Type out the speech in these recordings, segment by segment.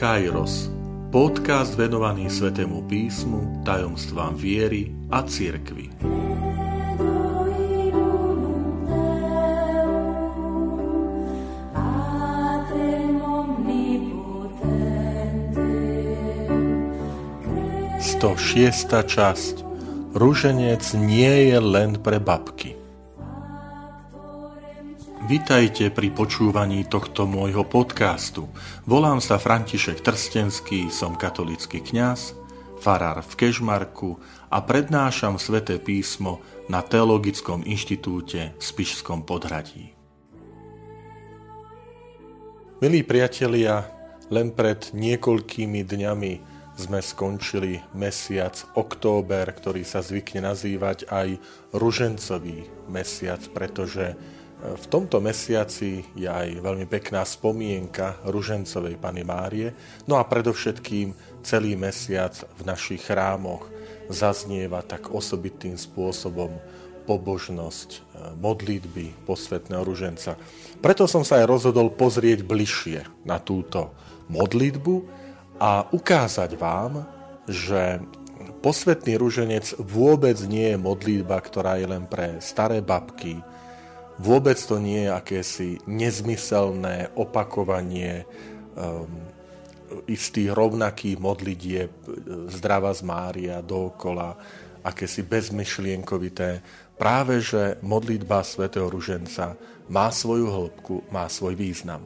Kairos, podcast venovaný Svetému písmu, tajomstvám viery a cirkvi. Sto šiesta časť Rúženec nie je len pre babky. Vitajte pri počúvaní tohto môjho podcastu. Volám sa František Trstenský, som katolický kňaz, farár v Kežmarku a prednášam sväté písmo na Teologickom inštitúte v Spišskom podhradí. Milí priatelia, len pred niekoľkými dňami sme skončili mesiac október, ktorý sa zvykne nazývať aj ružencový mesiac, pretože v tomto mesiaci je aj veľmi pekná spomienka Ružencovej Pany Márie, no a predovšetkým celý mesiac v našich chrámoch zaznieva tak osobitým spôsobom pobožnosť e, modlitby posvetného ruženca. Preto som sa aj rozhodol pozrieť bližšie na túto modlitbu a ukázať vám, že posvetný ruženec vôbec nie je modlitba, ktorá je len pre staré babky, Vôbec to nie je akési nezmyselné opakovanie um, istých rovnakých modlitieb e, zdrava z Mária dookola, akési bezmyšlienkovité. Práve, že modlitba svätého Ruženca má svoju hĺbku, má svoj význam.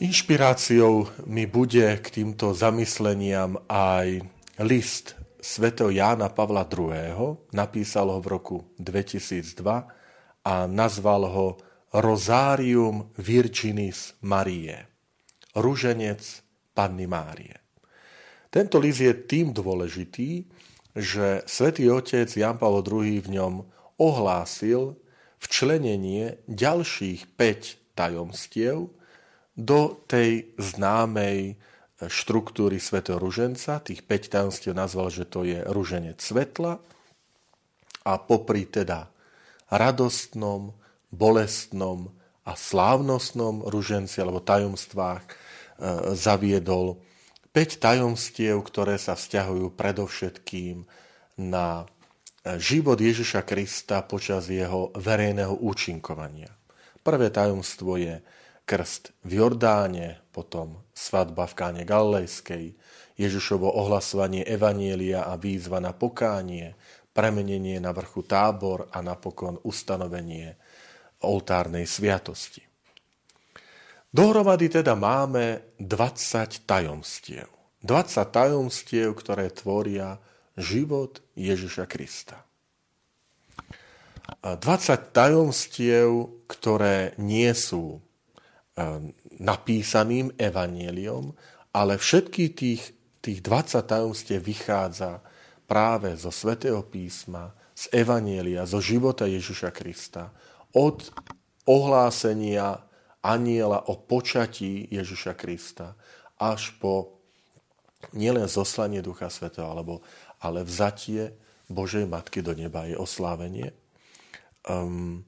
Inšpiráciou mi bude k týmto zamysleniam aj list svätého Jána Pavla II. Napísal ho v roku 2002 a nazval ho Rosárium Virginis Marie, ruženec Panny Márie. Tento list je tým dôležitý, že svätý otec Jan Pavel II v ňom ohlásil včlenenie ďalších 5 tajomstiev do tej známej štruktúry svätého ruženca. Tých 5 tajomstiev nazval, že to je ruženec svetla a popri teda radostnom, bolestnom a slávnostnom ruženci alebo tajomstvách e, zaviedol 5 tajomstiev, ktoré sa vzťahujú predovšetkým na e, život Ježiša Krista počas jeho verejného účinkovania. Prvé tajomstvo je krst v Jordáne, potom svadba v Káne Galilejskej, Ježišovo ohlasovanie Evanielia a výzva na pokánie, premenenie na vrchu tábor a napokon ustanovenie oltárnej sviatosti. Dohromady teda máme 20 tajomstiev. 20 tajomstiev, ktoré tvoria život Ježiša Krista. 20 tajomstiev, ktoré nie sú e, napísaným evanieliom, ale všetky tých, tých 20 tajomstiev vychádza práve zo svätého písma, z Evanielia, zo života Ježiša Krista, od ohlásenia aniela o počatí Ježiša Krista až po nielen zoslanie Ducha Svetého, alebo, ale vzatie Božej Matky do neba, je oslávenie, um,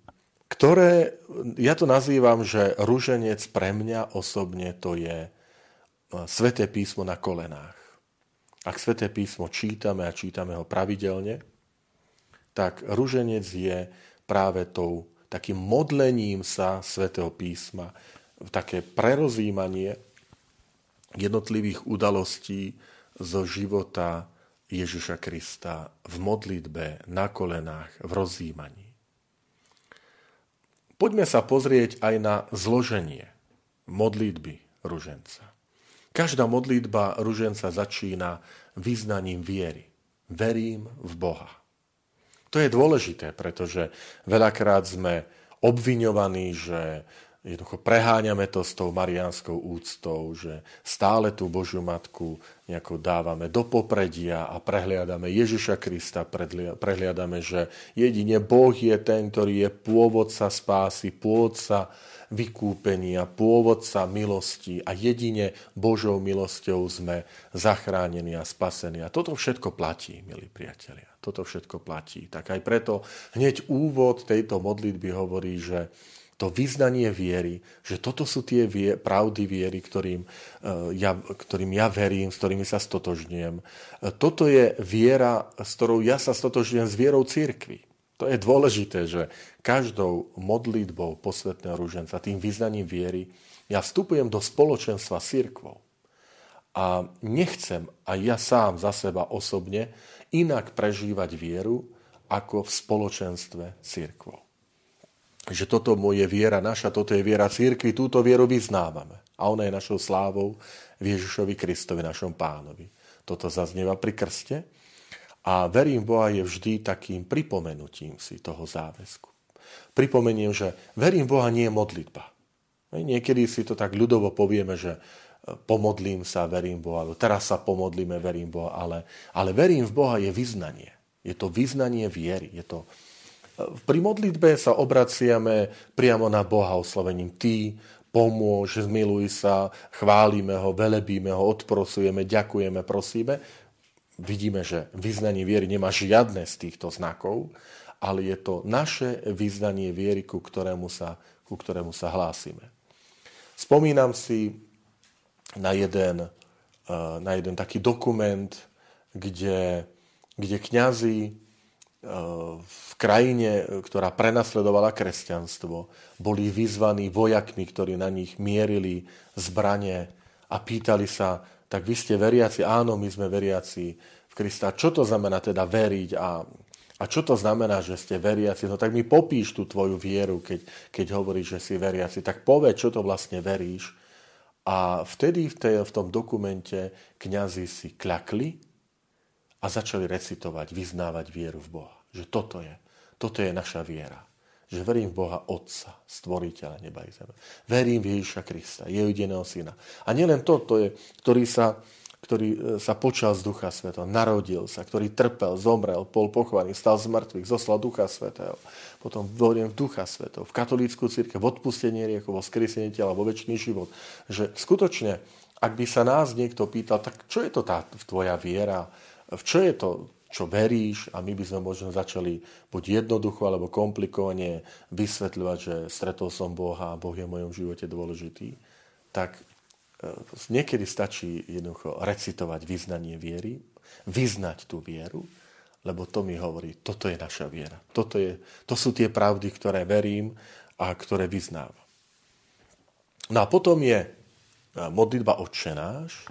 ktoré, ja to nazývam, že ruženec pre mňa osobne to je uh, Sveté písmo na kolenách. Ak Sveté písmo čítame a čítame ho pravidelne, tak ruženec je práve tou, takým modlením sa Svetého písma, také prerozímanie jednotlivých udalostí zo života Ježiša Krista v modlitbe, na kolenách, v rozímaní. Poďme sa pozrieť aj na zloženie modlitby ruženca. Každá modlitba ruženca začína vyznaním viery. Verím v Boha. To je dôležité, pretože veľakrát sme obviňovaní, že jednoducho preháňame to s tou mariánskou úctou, že stále tú Božiu Matku nejako dávame do popredia a prehliadame Ježiša Krista, prehliadame, že jedine Boh je ten, ktorý je pôvodca spásy, pôvodca vykúpenia, pôvodca milosti a jedine Božou milosťou sme zachránení a spasení. A toto všetko platí, milí priatelia. Toto všetko platí. Tak aj preto hneď úvod tejto modlitby hovorí, že to vyznanie viery, že toto sú tie vie, pravdy viery, ktorým, uh, ja, ktorým ja verím, s ktorými sa stotožňujem. Toto je viera, s ktorou ja sa stotožňujem s vierou církvy. To je dôležité, že každou modlitbou posvetného rúženca, tým vyznaním viery, ja vstupujem do spoločenstva s církvou. A nechcem aj ja sám za seba osobne inak prežívať vieru, ako v spoločenstve církvou že toto je viera naša, toto je viera církvy, túto vieru vyznávame. A ona je našou slávou v Ježišovi Kristovi, našom pánovi. Toto zaznieva pri krste. A verím Boha je vždy takým pripomenutím si toho záväzku. Pripomeniem, že verím Boha nie je modlitba. Niekedy si to tak ľudovo povieme, že e, pomodlím sa, verím Boha, teraz sa pomodlíme, verím Boha, ale, ale verím v Boha je vyznanie. Je to vyznanie viery. Je to, pri modlitbe sa obraciame priamo na Boha oslovením Ty, pomôž, zmiluj sa, chválime ho, velebíme ho, odprosujeme, ďakujeme, prosíme. Vidíme, že vyznanie viery nemá žiadne z týchto znakov, ale je to naše vyznanie viery, ku ktorému sa, ku ktorému sa hlásime. Spomínam si na jeden, eh, na jeden taký dokument, kde, kde kňazi v krajine, ktorá prenasledovala kresťanstvo, boli vyzvaní vojakmi, ktorí na nich mierili zbranie a pýtali sa, tak vy ste veriaci? Áno, my sme veriaci v Krista. Čo to znamená teda veriť a, a čo to znamená, že ste veriaci? No tak mi popíš tú tvoju vieru, keď, keď hovoríš, že si veriaci. Tak povedz, čo to vlastne veríš. A vtedy v, tej, v tom dokumente kňazi si kľakli a začali recitovať, vyznávať vieru v Boha. Že toto je, toto je naša viera. Že verím v Boha Otca, stvoriteľa neba i zeme. Verím v Ježiša Krista, jeho jediného syna. A nielen to, to je, ktorý sa, ktorý e, sa počal z Ducha Svetého, narodil sa, ktorý trpel, zomrel, bol pochovaný, stal z mŕtvych, zoslal Ducha Svetého. Potom verím v Ducha Svetého, v katolícku církev, v odpustenie riekov, vo skresenie tela, vo väčší život. Že skutočne, ak by sa nás niekto pýtal, tak čo je to tá tvoja viera, v čo je to, čo veríš a my by sme možno začali buď jednoducho alebo komplikovane vysvetľovať, že stretol som Boha a Boh je v mojom živote dôležitý, tak e, niekedy stačí jednoducho recitovať vyznanie viery, vyznať tú vieru, lebo to mi hovorí, toto je naša viera. Toto je, to sú tie pravdy, ktoré verím a ktoré vyznávam. No a potom je e, modlitba Otčenáš,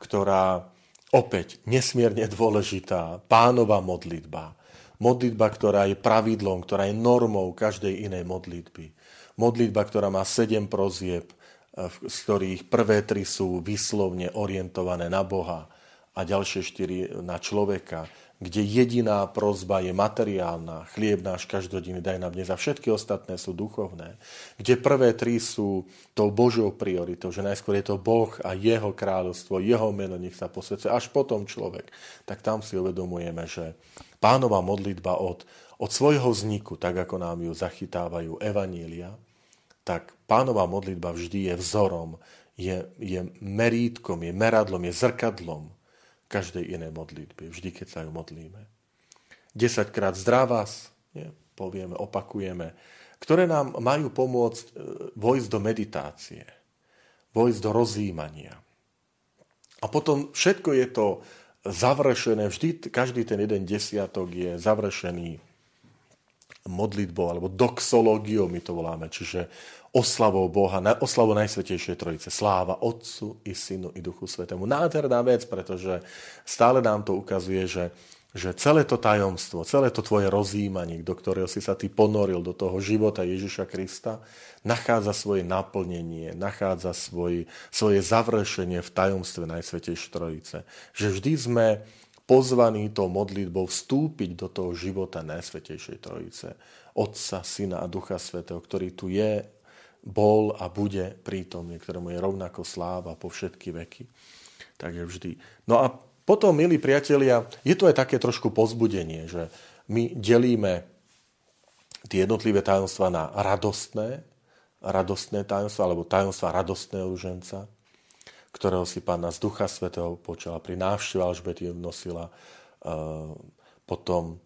ktorá Opäť nesmierne dôležitá pánova modlitba. Modlitba, ktorá je pravidlom, ktorá je normou každej inej modlitby. Modlitba, ktorá má sedem prozieb, eh, z ktorých prvé tri sú vyslovne orientované na Boha a ďalšie štyri na človeka kde jediná prozba je materiálna, chlieb náš každodenný daj nám dnes a všetky ostatné sú duchovné, kde prvé tri sú tou Božou prioritou, že najskôr je to Boh a Jeho kráľovstvo, Jeho meno nech sa posvedce, až potom človek, tak tam si uvedomujeme, že pánova modlitba od, od svojho vzniku, tak ako nám ju zachytávajú evanília, tak pánova modlitba vždy je vzorom, je, je merítkom, je meradlom, je zrkadlom každej inej modlitby, vždy, keď sa ju modlíme. Desaťkrát zdravás, nie, povieme, opakujeme, ktoré nám majú pomôcť e, vojsť do meditácie, vojsť do rozjímania. A potom všetko je to završené, vždy, každý ten jeden desiatok je završený modlitbou alebo doxológiou, my to voláme, čiže oslavou Boha, oslavou Najsvetejšej Trojice. Sláva Otcu i Synu i Duchu Svetému. Nádherná vec, pretože stále nám to ukazuje, že, že celé to tajomstvo, celé to tvoje rozjímanie, do ktorého si sa ty ponoril, do toho života Ježiša Krista, nachádza svoje naplnenie, nachádza svoj, svoje završenie v tajomstve Najsvetejšej Trojice. Že vždy sme pozvaní tou modlitbou vstúpiť do toho života Najsvetejšej Trojice. Otca, Syna a Ducha Svetého, ktorý tu je bol a bude prítomný, ktorému je rovnako sláva po všetky veky. Takže vždy. No a potom, milí priatelia, je to aj také trošku pozbudenie, že my delíme tie jednotlivé tajomstvá na radostné, radostné tajomstva, alebo tajomstva radostného ruženca, ktorého si pána z Ducha Svetého počala pri návšteve Alžbety nosila, potom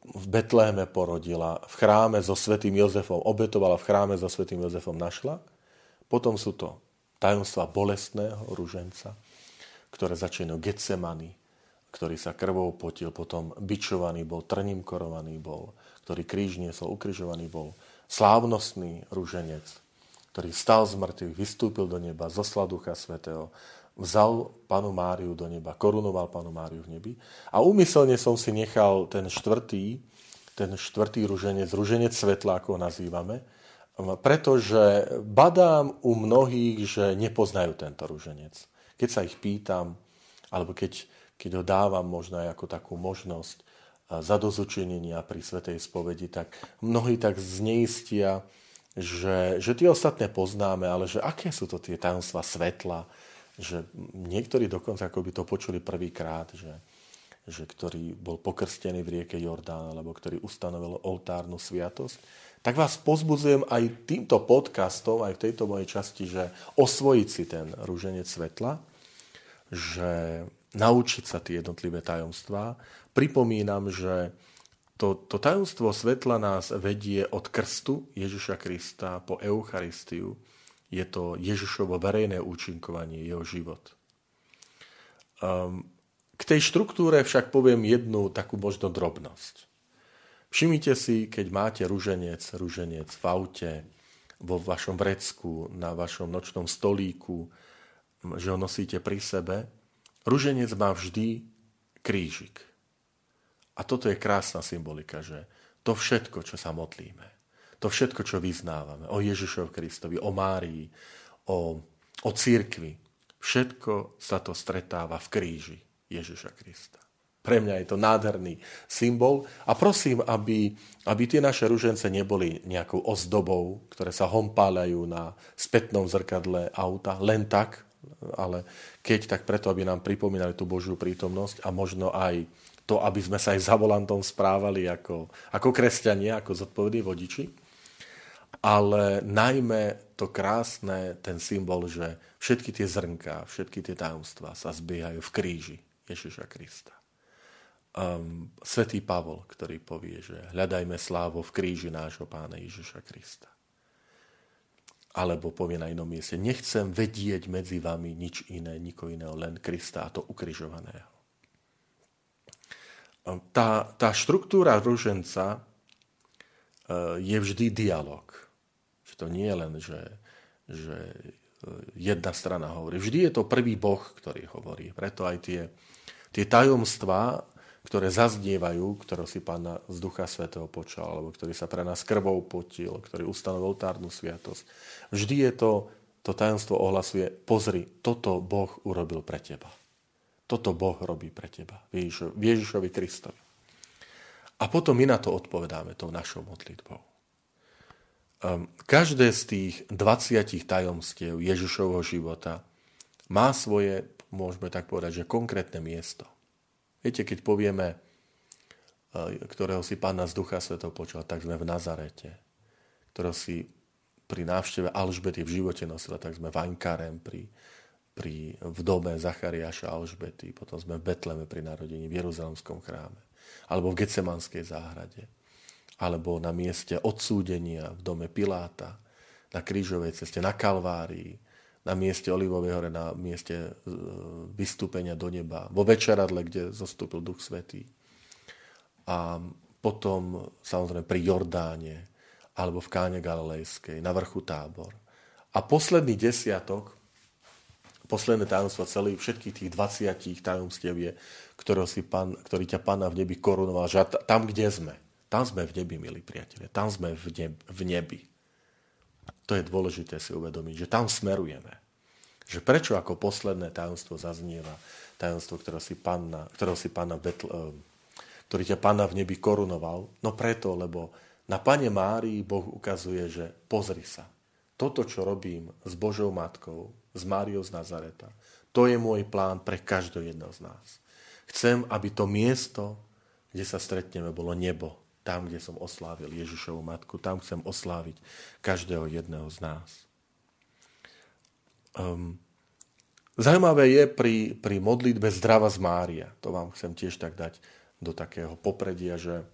v Betléme porodila, v chráme so svetým Jozefom obetovala, v chráme so svetým Jozefom našla. Potom sú to tajomstva bolestného ruženca, ktoré začínajú Getsemany, ktorý sa krvou potil, potom bičovaný bol, trním korovaný bol, ktorý kríž niesol, ukrižovaný bol, slávnostný ruženec, ktorý stal z mŕtvych, vystúpil do neba, zoslal Ducha Svetého, vzal panu Máriu do neba, korunoval panu Máriu v nebi. A úmyselne som si nechal ten štvrtý, ten štvrtý ruženec, ruženec svetla, ako ho nazývame, pretože badám u mnohých, že nepoznajú tento ruženec. Keď sa ich pýtam, alebo keď, keď ho dávam možno aj ako takú možnosť zadozučenenia pri Svetej spovedi, tak mnohí tak zneistia, že, že tie ostatné poznáme, ale že aké sú to tie tajomstva svetla, že niektorí dokonca ako by to počuli prvýkrát, že, že ktorý bol pokrstený v rieke Jordán, alebo ktorý ustanovil oltárnu sviatosť, tak vás pozbudzujem aj týmto podcastom, aj v tejto mojej časti, že osvojiť si ten rúženec svetla, že naučiť sa tie jednotlivé tajomstvá. Pripomínam, že to, to tajomstvo svetla nás vedie od krstu Ježiša Krista po Eucharistiu, je to Ježišovo verejné účinkovanie, jeho život. Um, k tej štruktúre však poviem jednu takú možno drobnosť. Všimnite si, keď máte ruženec, ruženec v aute, vo vašom vrecku, na vašom nočnom stolíku, že ho nosíte pri sebe, ruženec má vždy krížik. A toto je krásna symbolika, že to všetko, čo sa modlíme, to všetko, čo vyznávame o Ježišov Kristovi, o Márii, o, o církvi, všetko sa to stretáva v kríži Ježiša Krista. Pre mňa je to nádherný symbol a prosím, aby, aby tie naše ružence neboli nejakou ozdobou, ktoré sa hompáľajú na spätnom zrkadle auta, len tak, ale keď, tak preto, aby nám pripomínali tú Božiu prítomnosť a možno aj to, aby sme sa aj za volantom správali ako, ako kresťania, ako zodpovední vodiči ale najmä to krásne, ten symbol, že všetky tie zrnká, všetky tie tajomstvá sa zbiehajú v kríži Ježiša Krista. Um, Svetý Pavol, ktorý povie, že hľadajme slávo v kríži nášho pána Ježiša Krista. Alebo povie na inom mieste, nechcem vedieť medzi vami nič iné, niko iného, len Krista a to ukrižovaného. Tá, tá štruktúra ruženca uh, je vždy dialog to nie je len, že, že jedna strana hovorí. Vždy je to prvý Boh, ktorý hovorí. Preto aj tie, tie tajomstvá, ktoré zaznievajú, ktoré si pána z Ducha Svetého počal, alebo ktorý sa pre nás krvou potil, ktorý ustanovil oltárnu sviatosť. Vždy je to, to tajomstvo ohlasuje, pozri, toto Boh urobil pre teba. Toto Boh robí pre teba. Ježišovi, Ježišovi Kristovi. A potom my na to odpovedáme tou našou modlitbou. Ehm, každé z tých 20 tajomstiev Ježišovho života má svoje, môžeme tak povedať, že konkrétne miesto. Viete, keď povieme, eh, ktorého si pána z Ducha Svetov počal, tak sme v Nazarete. Ktorého si pri návšteve Alžbety v živote nosila, tak sme v Ankarem, pri, pri, v dome Zachariáša Alžbety, potom sme v Betleme pri narodení, v Jeruzalemskom chráme, alebo v Getsemanskej záhrade alebo na mieste odsúdenia v dome Piláta, na krížovej ceste, na Kalvárii, na mieste Olivovej hore, na mieste e, vystúpenia do neba, vo večeradle, kde zostúpil Duch Svetý. A potom samozrejme pri Jordáne, alebo v Káne Galilejskej, na vrchu tábor. A posledný desiatok, posledné tajomstvo celých všetkých tých 20 tajomstiev je, si pán, ktorý ťa pána v nebi korunoval, že tam, kde sme, tam sme v nebi, milí priatelia. Tam sme v, nebi, v nebi. To je dôležité si uvedomiť, že tam smerujeme. Že prečo ako posledné tajomstvo zaznieva, tajomstvo, ktorého si pána, ktorého si pána Betl, eh, ktorý ťa pána v nebi korunoval? No preto, lebo na pane Márii Boh ukazuje, že pozri sa, toto, čo robím s Božou Matkou, s Máriou z Nazareta, to je môj plán pre každého jedného z nás. Chcem, aby to miesto, kde sa stretneme, bolo nebo, tam, kde som oslávil Ježišovu matku, tam chcem osláviť každého jedného z nás. Um, zaujímavé je pri, pri modlitbe zdrava z Mária, to vám chcem tiež tak dať do takého popredia, že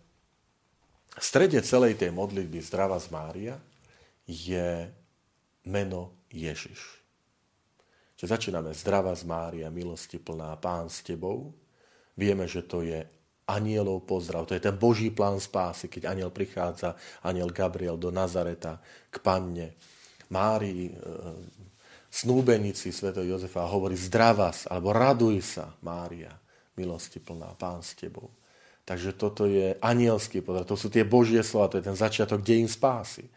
v strede celej tej modlitby Zdrava z Mária je meno Ježiš. Čiže začíname Zdrava z Mária, milosti plná, Pán s tebou. Vieme, že to je anielov pozdrav. To je ten Boží plán spásy, keď aniel prichádza, aniel Gabriel do Nazareta k panne. Márii, e, snúbenici sv. Jozefa hovorí zdravas, alebo raduj sa, Mária, milosti plná, Pán s tebou. Takže toto je anielský pozdrav, to sú tie Božie slova, to je ten začiatok dejín spásy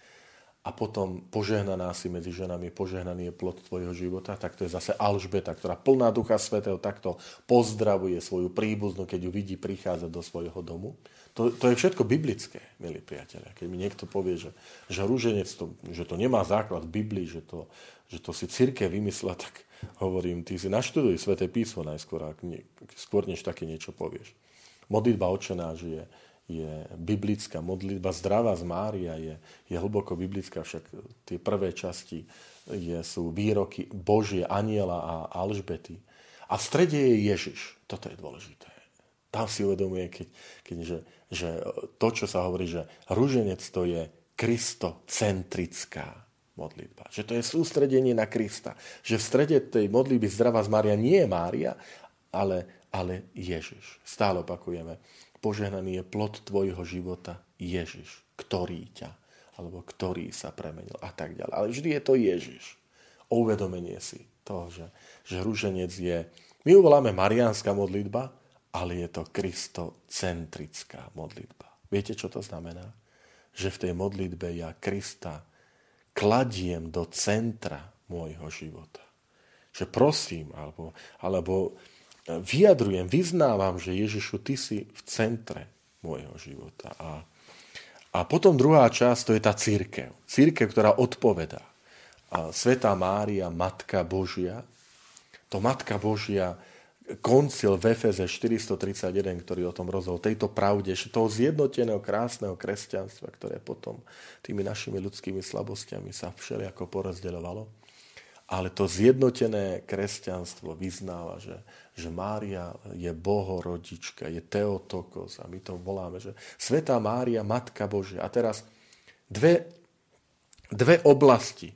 a potom požehnaná si medzi ženami, požehnaný je plod tvojho života, tak to je zase Alžbeta, ktorá plná Ducha Svetého takto pozdravuje svoju príbuznú, keď ju vidí prichádzať do svojho domu. To, to je všetko biblické, milí priatelia. Keď mi niekto povie, že, že rúženec, to, že to nemá základ v Biblii, že to, že to si círke vymyslela, tak hovorím, ty si naštuduj Sveté písmo najskôr, ak nie, skôr než také niečo povieš. Modlitba očená, že je, je biblická modlitba. Zdravá z Mária je, je hlboko biblická, však tie prvé časti je, sú výroky Božie, aniela a Alžbety. A v strede je Ježiš. Toto je dôležité. Tam si uvedomuje, keď, keď, že, že to, čo sa hovorí, že rúženec to je kristocentrická modlitba. Že to je sústredenie na Krista. Že v strede tej modlitby zdravá z Mária nie je Mária, ale, ale Ježiš. Stále opakujeme Požehnaný je plod tvojho života Ježiš, ktorý ťa, alebo ktorý sa premenil a tak ďalej. Ale vždy je to Ježiš. O uvedomenie si toho, že, že rúženec je, my ju voláme mariánska modlitba, ale je to kristocentrická modlitba. Viete, čo to znamená? Že v tej modlitbe ja Krista kladiem do centra môjho života. Že prosím, alebo, alebo vyjadrujem, vyznávam, že Ježišu, ty si v centre môjho života. A, a potom druhá časť, to je tá církev. Církev, ktorá odpovedá. A Svetá Mária, Matka Božia, to Matka Božia, koncil v Efeze 431, ktorý o tom rozhodol, tejto pravde, toho zjednoteného krásneho kresťanstva, ktoré potom tými našimi ľudskými slabostiami sa všelijako porozdeľovalo, ale to zjednotené kresťanstvo vyznáva, že, že Mária je bohorodička, je Teotokos a my to voláme, že Svetá Mária, Matka Božia. A teraz dve, dve oblasti,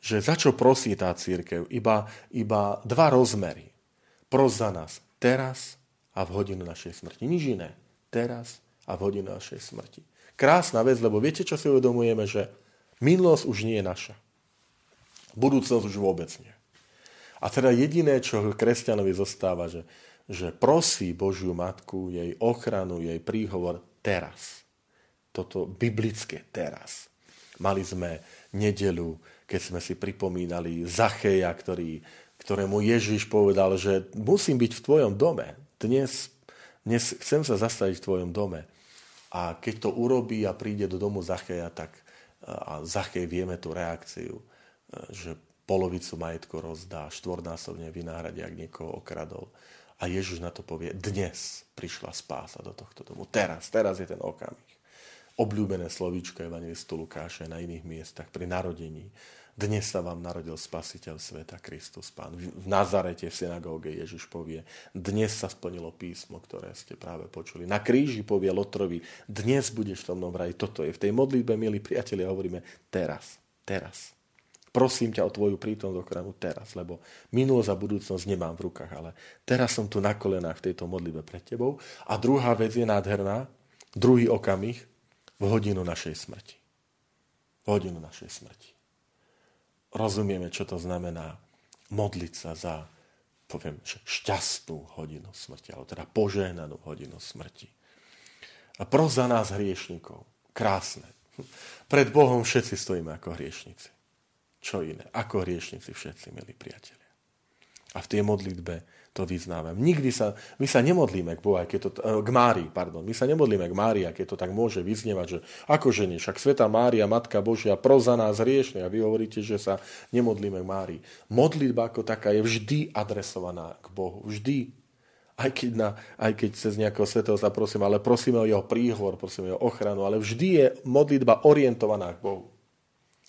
že za čo prosí tá církev? Iba, iba dva rozmery. Pros za nás teraz a v hodinu našej smrti. Nič iné. Teraz a v hodinu našej smrti. Krásna vec, lebo viete, čo si uvedomujeme, že minulosť už nie je naša. Budúcnosť už vôbec nie. A teda jediné, čo kresťanovi zostáva, že, že prosí Božiu Matku, jej ochranu, jej príhovor teraz. Toto biblické teraz. Mali sme nedelu, keď sme si pripomínali Zacheja, ktorý, ktorému Ježiš povedal, že musím byť v tvojom dome. Dnes, dnes chcem sa zastaviť v tvojom dome. A keď to urobí a príde do domu Zacheja, tak a Zachej vieme tú reakciu že polovicu majetku rozdá, štvornásobne vynahradí, ak niekoho okradol. A Ježiš na to povie, dnes prišla spása do tohto domu. Teraz, teraz je ten okamih. Obľúbené slovíčko Evangelistu Lukáša na iných miestach pri narodení. Dnes sa vám narodil spasiteľ sveta Kristus Pán. V Nazarete v synagóge Ježiš povie, dnes sa splnilo písmo, ktoré ste práve počuli. Na kríži povie Lotrovi, dnes budeš v tom raj. Toto je v tej modlitbe, milí priatelia, hovoríme teraz, teraz. Prosím ťa o tvoju prítomnosť ochranu teraz, lebo minulosť a budúcnosť nemám v rukách, ale teraz som tu na kolenách v tejto modlibe pred tebou. A druhá vec je nádherná, druhý okamih v hodinu našej smrti. V hodinu našej smrti. Rozumieme, čo to znamená modliť sa za, poviem, šťastnú hodinu smrti, alebo teda požehnanú hodinu smrti. A pros za nás hriešnikov. Krásne. Pred Bohom všetci stojíme ako hriešnici čo iné, ako hriešnici všetci, milí priatelia. A v tej modlitbe to vyznávam. Nikdy sa, my sa nemodlíme k Bohu, keď to, eh, k Márii, pardon, my sa nemodlíme k Márii, keď to tak môže vyznievať, že ako ženie, však Sveta Mária, Matka Božia, pro za nás hriešne a vy hovoríte, že sa nemodlíme k Márii. Modlitba ako taká je vždy adresovaná k Bohu. Vždy. Aj keď, na, aj keď cez nejakého svetého sa ale prosíme o jeho príhovor, prosíme o jeho ochranu, ale vždy je modlitba orientovaná k Bohu.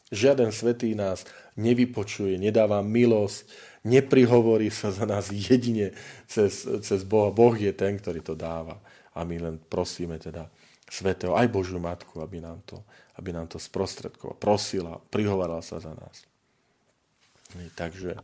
Žiaden svetý nás nevypočuje, nedáva milosť, neprihovorí sa za nás jedine cez, cez Boha. Boh je ten, ktorý to dáva. A my len prosíme teda Svetého, aj Božiu Matku, aby nám to, aby nám to sprostredkovala, prosila, prihovarala sa za nás. Takže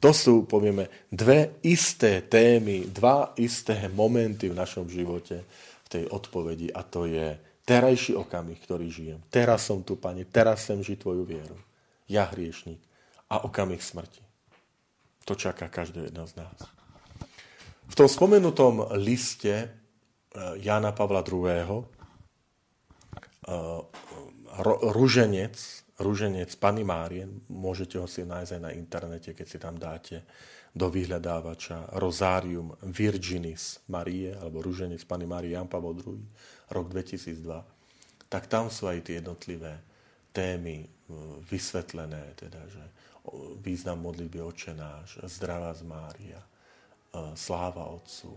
to sú, povieme, dve isté témy, dva isté momenty v našom živote v tej odpovedi a to je terajší okamih, ktorý žijem. Teraz som tu, Pane, teraz sem žiť Tvoju vieru. Ja hriešnik. A okamih smrti. To čaká každého jedného z nás. V tom spomenutom liste eh, Jana Pavla II. Eh, ruženec, ruženec Pany Márie, môžete ho si nájsť aj na internete, keď si tam dáte do vyhľadávača Rosarium Virginis Marie, alebo ruženec Pany Márie Jan Pavel II, rok 2002, tak tam sú aj tie jednotlivé témy eh, vysvetlené, teda, že význam modlitby očenáš, zdravá z Mária, e, sláva Otcu.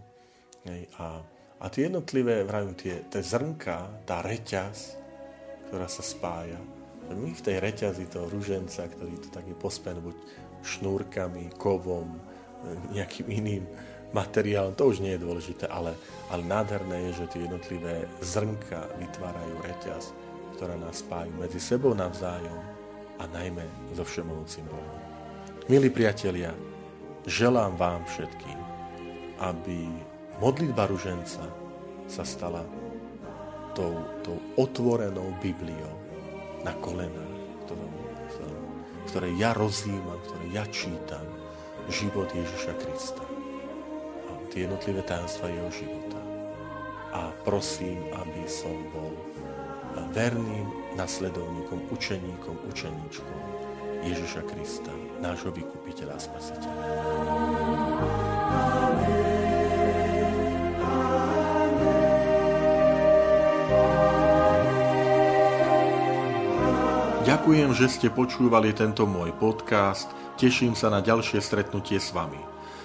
A, a tie jednotlivé, vravím, tie, tie zrnka, tá reťaz, ktorá sa spája, my v tej reťazi toho ruženca, ktorý to taký pospen buď šnúrkami, kovom, e, nejakým iným materiálom, to už nie je dôležité, ale, ale nádherné je, že tie jednotlivé zrnka vytvárajú reťaz, ktorá nás spájajú medzi sebou navzájom a najmä so všemohúcim Bohom. Milí priatelia, želám vám všetkým, aby modlitba ruženca sa stala tou, tou otvorenou Bibliou na kolenách, ktorom, ktorej ja rozjímam, ktoré ja čítam život Ježiša Krista tie jednotlivé tajomstva jeho života. A prosím, aby som bol verným nasledovníkom, učeníkom, učeníčkom Ježiša Krista, nášho vykupiteľa a spasiteľa. Ďakujem, že ste počúvali tento môj podcast. Teším sa na ďalšie stretnutie s vami.